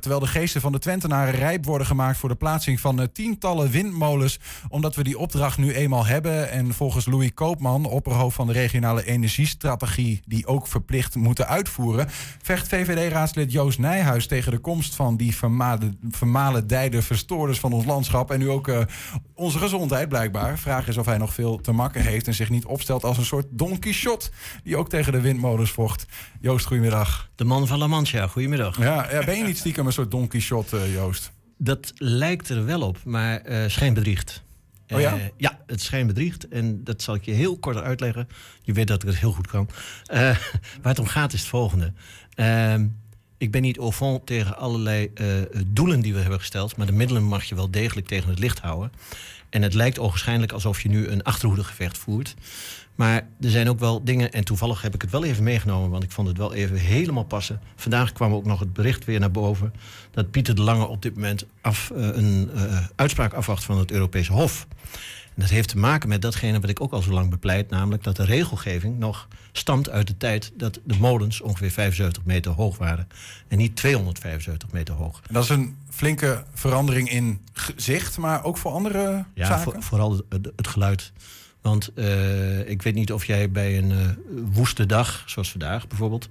Terwijl de geesten van de Twentenaren rijp worden gemaakt voor de plaatsing van eh, tientallen windmolens. Omdat we die opdracht nu eenmaal hebben. En volgens Louis Koopman, opperhoofd van de regionale energiestrategie, die ook verplicht moeten uitvoeren, vecht VVD-raadslid Joost Nijhuis tegen de komst van die vermalendijde verstoorders van ons landschap. En nu ook uh, onze gezondheid blijkbaar. Vraag is of hij nog veel te makken heeft en zich niet opstelt als een soort Don Quixote. Die ook tegen de windmolens vocht. Joost, goedemiddag. De man van La Mancha, goedemiddag. Ja, ja ben je niet stiekem een soort Don Quixote, uh, Joost? Dat lijkt er wel op, maar uh, schijnbedriegt. Oh ja? Uh, ja, het schijnbedriegt. En dat zal ik je heel kort uitleggen. Je weet dat ik het heel goed kan. Uh, waar het om gaat is het volgende. Ehm, ik ben niet au fond tegen allerlei doelen die we hebben gesteld. Maar de middelen mag je wel degelijk tegen het licht houden. En het lijkt ogenschijnlijk alsof je nu een achterhoedegevecht voert. Maar er zijn ook wel dingen, en toevallig heb ik het wel even meegenomen, want ik vond het wel even helemaal passen. Vandaag kwam ook nog het bericht weer naar boven dat Pieter de Lange op dit moment af, uh, een uh, uitspraak afwacht van het Europese Hof. En dat heeft te maken met datgene wat ik ook al zo lang bepleit, namelijk dat de regelgeving nog stamt uit de tijd dat de molens ongeveer 75 meter hoog waren en niet 275 meter hoog. En dat is een flinke verandering in zicht, maar ook voor andere ja, zaken? Ja, vooral het, het geluid. Want uh, ik weet niet of jij bij een uh, woeste dag, zoals vandaag bijvoorbeeld,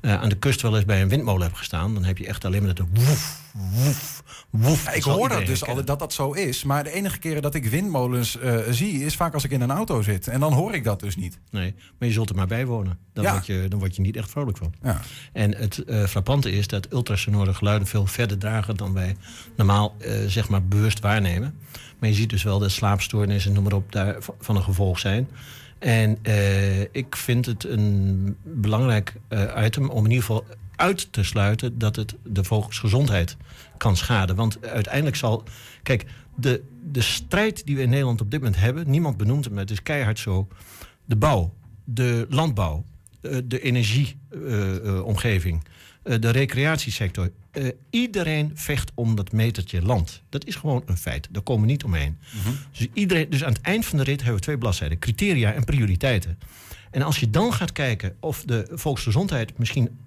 uh, aan de kust wel eens bij een windmolen hebt gestaan. Dan heb je echt alleen maar dat woef, woef, woef. Ja, ik hoor dat dus al dat dat zo is. Maar de enige keren dat ik windmolens zie, is vaak als ik in een auto zit. En dan hoor ik dat dus niet. Nee, maar je zult er maar bij wonen. Dan, ja. word, je, dan word je niet echt vrolijk van. Ja. En het frappante is dat ultrasonore geluiden veel verder dragen dan wij normaal zeg maar bewust waarnemen. Maar je ziet dus wel dat slaapstoornissen, noem maar op, daarvan een gevolg zijn. En uh, ik vind het een belangrijk uh, item om in ieder geval uit te sluiten dat het de volksgezondheid kan schaden. Want uiteindelijk zal. Kijk, de, de strijd die we in Nederland op dit moment hebben, niemand benoemt het, maar het is keihard zo. De bouw, de landbouw, de energieomgeving, uh, de recreatiesector. Uh, iedereen vecht om dat metertje land. Dat is gewoon een feit. Daar komen we niet omheen. Mm -hmm. dus, iedereen, dus aan het eind van de rit hebben we twee bladzijden: criteria en prioriteiten. En als je dan gaat kijken of de volksgezondheid misschien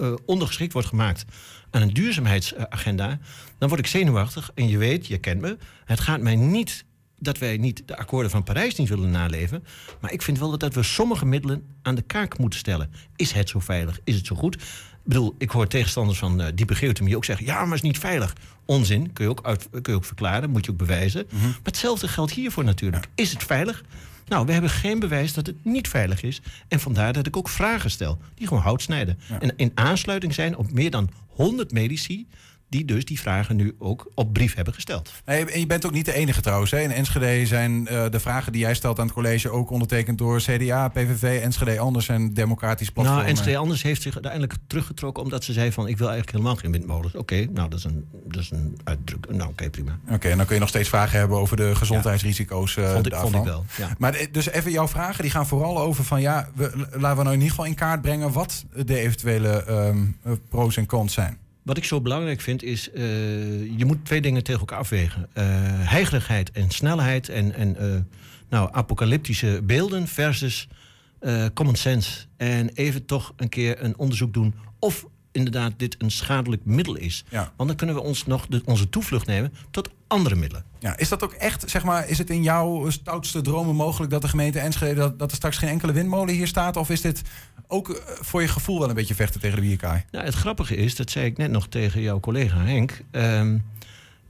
uh, ondergeschikt wordt gemaakt aan een duurzaamheidsagenda, dan word ik zenuwachtig. En je weet, je kent me, het gaat mij niet dat wij niet de akkoorden van Parijs niet willen naleven. Maar ik vind wel dat we sommige middelen aan de kaak moeten stellen. Is het zo veilig? Is het zo goed? Ik bedoel, ik hoor tegenstanders van uh, diepe geothermie ook zeggen... ja, maar het is niet veilig. Onzin, kun je ook, uit, kun je ook verklaren, moet je ook bewijzen. Mm -hmm. Maar hetzelfde geldt hiervoor natuurlijk. Ja. Is het veilig? Nou, we hebben geen bewijs dat het niet veilig is. En vandaar dat ik ook vragen stel, die gewoon hout snijden. Ja. En in aansluiting zijn op meer dan 100 medici die dus die vragen nu ook op brief hebben gesteld. Nee, en je bent ook niet de enige trouwens. Hè? In Enschede zijn uh, de vragen die jij stelt aan het college ook ondertekend door CDA, PVV, Enschede Anders en Democratisch Platform. Nou, Enschede Anders heeft zich uiteindelijk teruggetrokken omdat ze zei van ik wil eigenlijk helemaal geen windmolens. Oké, okay, nou dat is een, dat is een uitdruk. Nou oké, okay, prima. Oké, okay, en dan kun je nog steeds vragen hebben over de gezondheidsrisico's uh, vond ik, daarvan. Vond ik wel, ja. Maar dus even jouw vragen, die gaan vooral over van ja, we, laten we nou in ieder geval in kaart brengen wat de eventuele um, pro's en cons zijn. Wat ik zo belangrijk vind is, uh, je moet twee dingen tegen elkaar afwegen. Uh, heigerigheid en snelheid en, en uh, nou, apocalyptische beelden versus common sense. En even toch een keer een onderzoek doen of inderdaad dit een schadelijk middel is. Ja. Want dan kunnen we ons nog de, onze toevlucht nemen tot andere middelen. Ja, is dat ook echt, zeg maar, is het in jouw stoutste dromen mogelijk dat de gemeente Enschede, dat, dat er straks geen enkele windmolen hier staat? Of is dit ook voor je gevoel wel een beetje vechten tegen de bierkaai? Nou, het grappige is, dat zei ik net nog tegen jouw collega Henk. Um,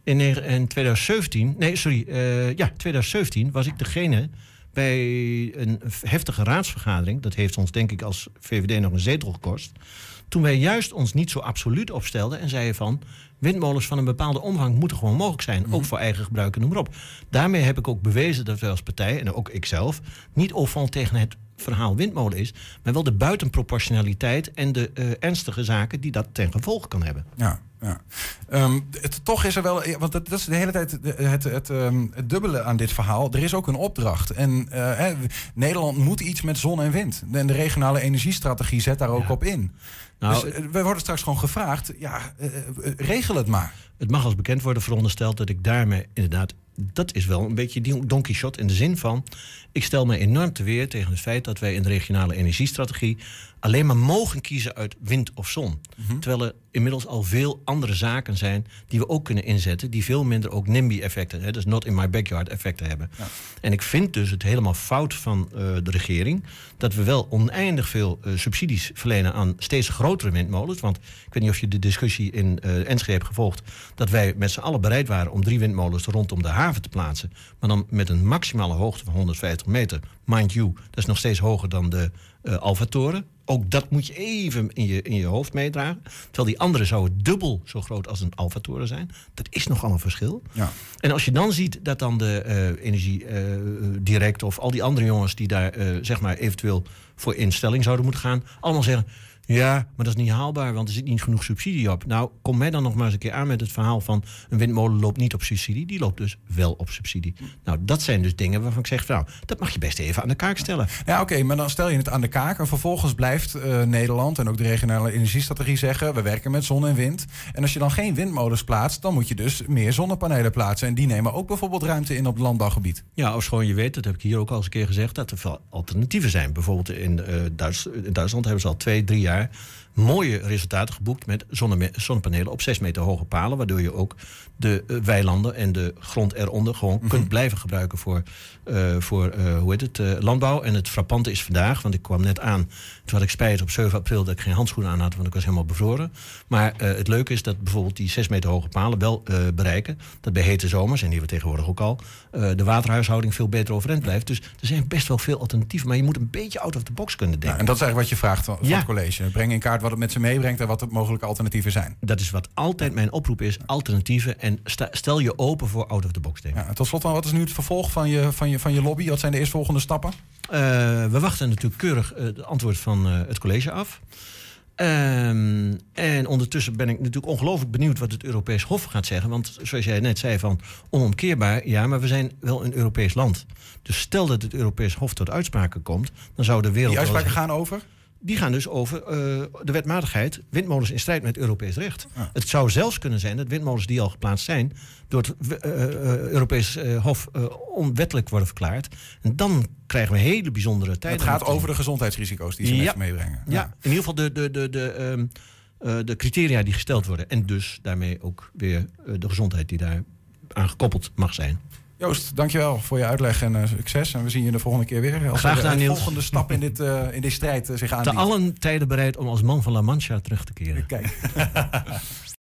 in, in 2017, nee, sorry, uh, ja, 2017 was ik degene bij een heftige raadsvergadering. Dat heeft ons, denk ik, als VVD nog een zetel gekost. Toen wij juist ons niet zo absoluut opstelden en zeiden van windmolens van een bepaalde omvang moeten gewoon mogelijk zijn. Ook voor eigen gebruik en noem maar op. Daarmee heb ik ook bewezen dat wij als partij, en ook ikzelf, niet opvallend tegen het verhaal windmolen is, maar wel de buitenproportionaliteit en de uh, ernstige zaken die dat ten gevolge kan hebben. Ja. Ja. Um, het, toch is er wel, want dat, dat is de hele tijd het, het, het, um, het, dubbele aan dit verhaal. Er is ook een opdracht. En uh, hè, Nederland moet iets met zon en wind. En de regionale energiestrategie zet daar ook ja. op in. Nou, dus we worden straks gewoon gevraagd, ja, uh, regel het maar. Het mag als bekend worden verondersteld dat ik daarmee inderdaad dat is wel een beetje Don Quixote in de zin van... ik stel me enorm te weer tegen het feit dat wij in de regionale energiestrategie... alleen maar mogen kiezen uit wind of zon. Terwijl er inmiddels al veel andere zaken zijn die we ook kunnen inzetten, die veel minder ook NIMBY-effecten, dus not in my backyard effecten hebben. En ik vind dus het helemaal fout van eh, de regering dat we wel oneindig veel eh, subsidies verlenen aan steeds grotere windmolens. Want ik weet niet of je de discussie in uh, Enschede hebt gevolgd, dat wij met z'n allen bereid waren om drie windmolens rondom de haven te plaatsen, maar dan met een maximale hoogte van 150 meter. Mind you, dat is nog steeds hoger dan de uh, Alfa-toren. Ook dat moet je even in je, in je hoofd meedragen. Terwijl die andere zouden dubbel zo groot als een Alfa-toren zijn. Dat is nogal een verschil. Ja. En als je dan ziet dat dan de uh, Energie uh, Direct of al die andere jongens die daar zeg maar eventueel voor instelling zouden moeten gaan, allemaal zeggen ja, maar dat is niet haalbaar, want er zit niet genoeg subsidie op. Nou, kom mij dan nog maar eens een keer aan met het verhaal van... een windmolen loopt niet op subsidie, die loopt dus wel op subsidie. Nou, dat zijn dus dingen waarvan ik zeg... nou, dat mag je best even aan de kaak stellen. Ja, oké, maar dan stel je het aan de kaak... en vervolgens blijft uh, Nederland en ook de regionale energiestrategie zeggen... we werken met zon en wind. En als je dan geen windmolens plaatst... dan moet je dus meer zonnepanelen plaatsen. En die nemen ook bijvoorbeeld ruimte in op het landbouwgebied. Ja, als gewoon je weet, dat heb ik hier ook al eens een keer gezegd... dat er veel alternatieven zijn. Bijvoorbeeld in, uh, Duits, in Duitsland hebben ze al twee, drie jaar Right. Mooie resultaten geboekt met zonnepanelen op 6 meter hoge palen. Waardoor je ook de uh, weilanden en de grond eronder gewoon mm -hmm. kunt blijven gebruiken voor, uh, voor uh, hoe heet het, landbouw. En het frappante is vandaag, want ik kwam net aan, toen had ik spijt op 7 april dat ik geen handschoenen aan had, want ik was helemaal bevroren. Maar het leuke is dat bijvoorbeeld die 6 meter hoge palen wel bereiken. Dat bij hete zomers, en die we tegenwoordig ook al, de waterhuishouding veel beter overeind blijft. Dus er zijn best wel veel alternatieven, maar je moet een beetje out of the box kunnen denken. Ja, en dat is eigenlijk wat je vraagt van, van ja. het college. Breng in kaart wat het met ze meebrengt en wat de mogelijke alternatieven zijn. Dat is wat altijd mijn oproep is: alternatieven. En sta, stel je open voor out of the box denken. Ja, tot slot dan, wat is nu het vervolg van je, van je, van je lobby? Wat zijn de eerstvolgende stappen? Uh, we wachten natuurlijk keurig uh, het antwoord van uh, het college af. Um, en ondertussen ben ik natuurlijk ongelooflijk benieuwd wat het Europees Hof gaat zeggen. Want zoals jij net zei, van onomkeerbaar, ja, maar we zijn wel een Europees land. Dus stel dat het Europees Hof tot uitspraken komt, dan zou de wereld. Die uitspraken gaan over? Die gaan dus over uh, de wetmatigheid, windmolens in strijd met Europees recht. Ja. Het zou zelfs kunnen zijn dat windmolens die al geplaatst zijn, door het uh, uh, Europees Hof onwettelijk worden verklaard. En dan krijgen we hele bijzondere tijden. Het gaat over de gezondheidsrisico's die ze ja. meebrengen. Ja. ja. in ieder geval de, de, de, de, um, de criteria die gesteld worden. En dus daarmee ook weer de gezondheid die daar aan gekoppeld mag zijn. Joost, dankjewel voor je uitleg en uh, succes. En we zien je de volgende keer weer. Als Graag gedaan, de volgende stap in, dit, uh, in deze strijd uh, zich aandient. Te allen tijden bereid om als man van La Mancha terug te keren. Kijk.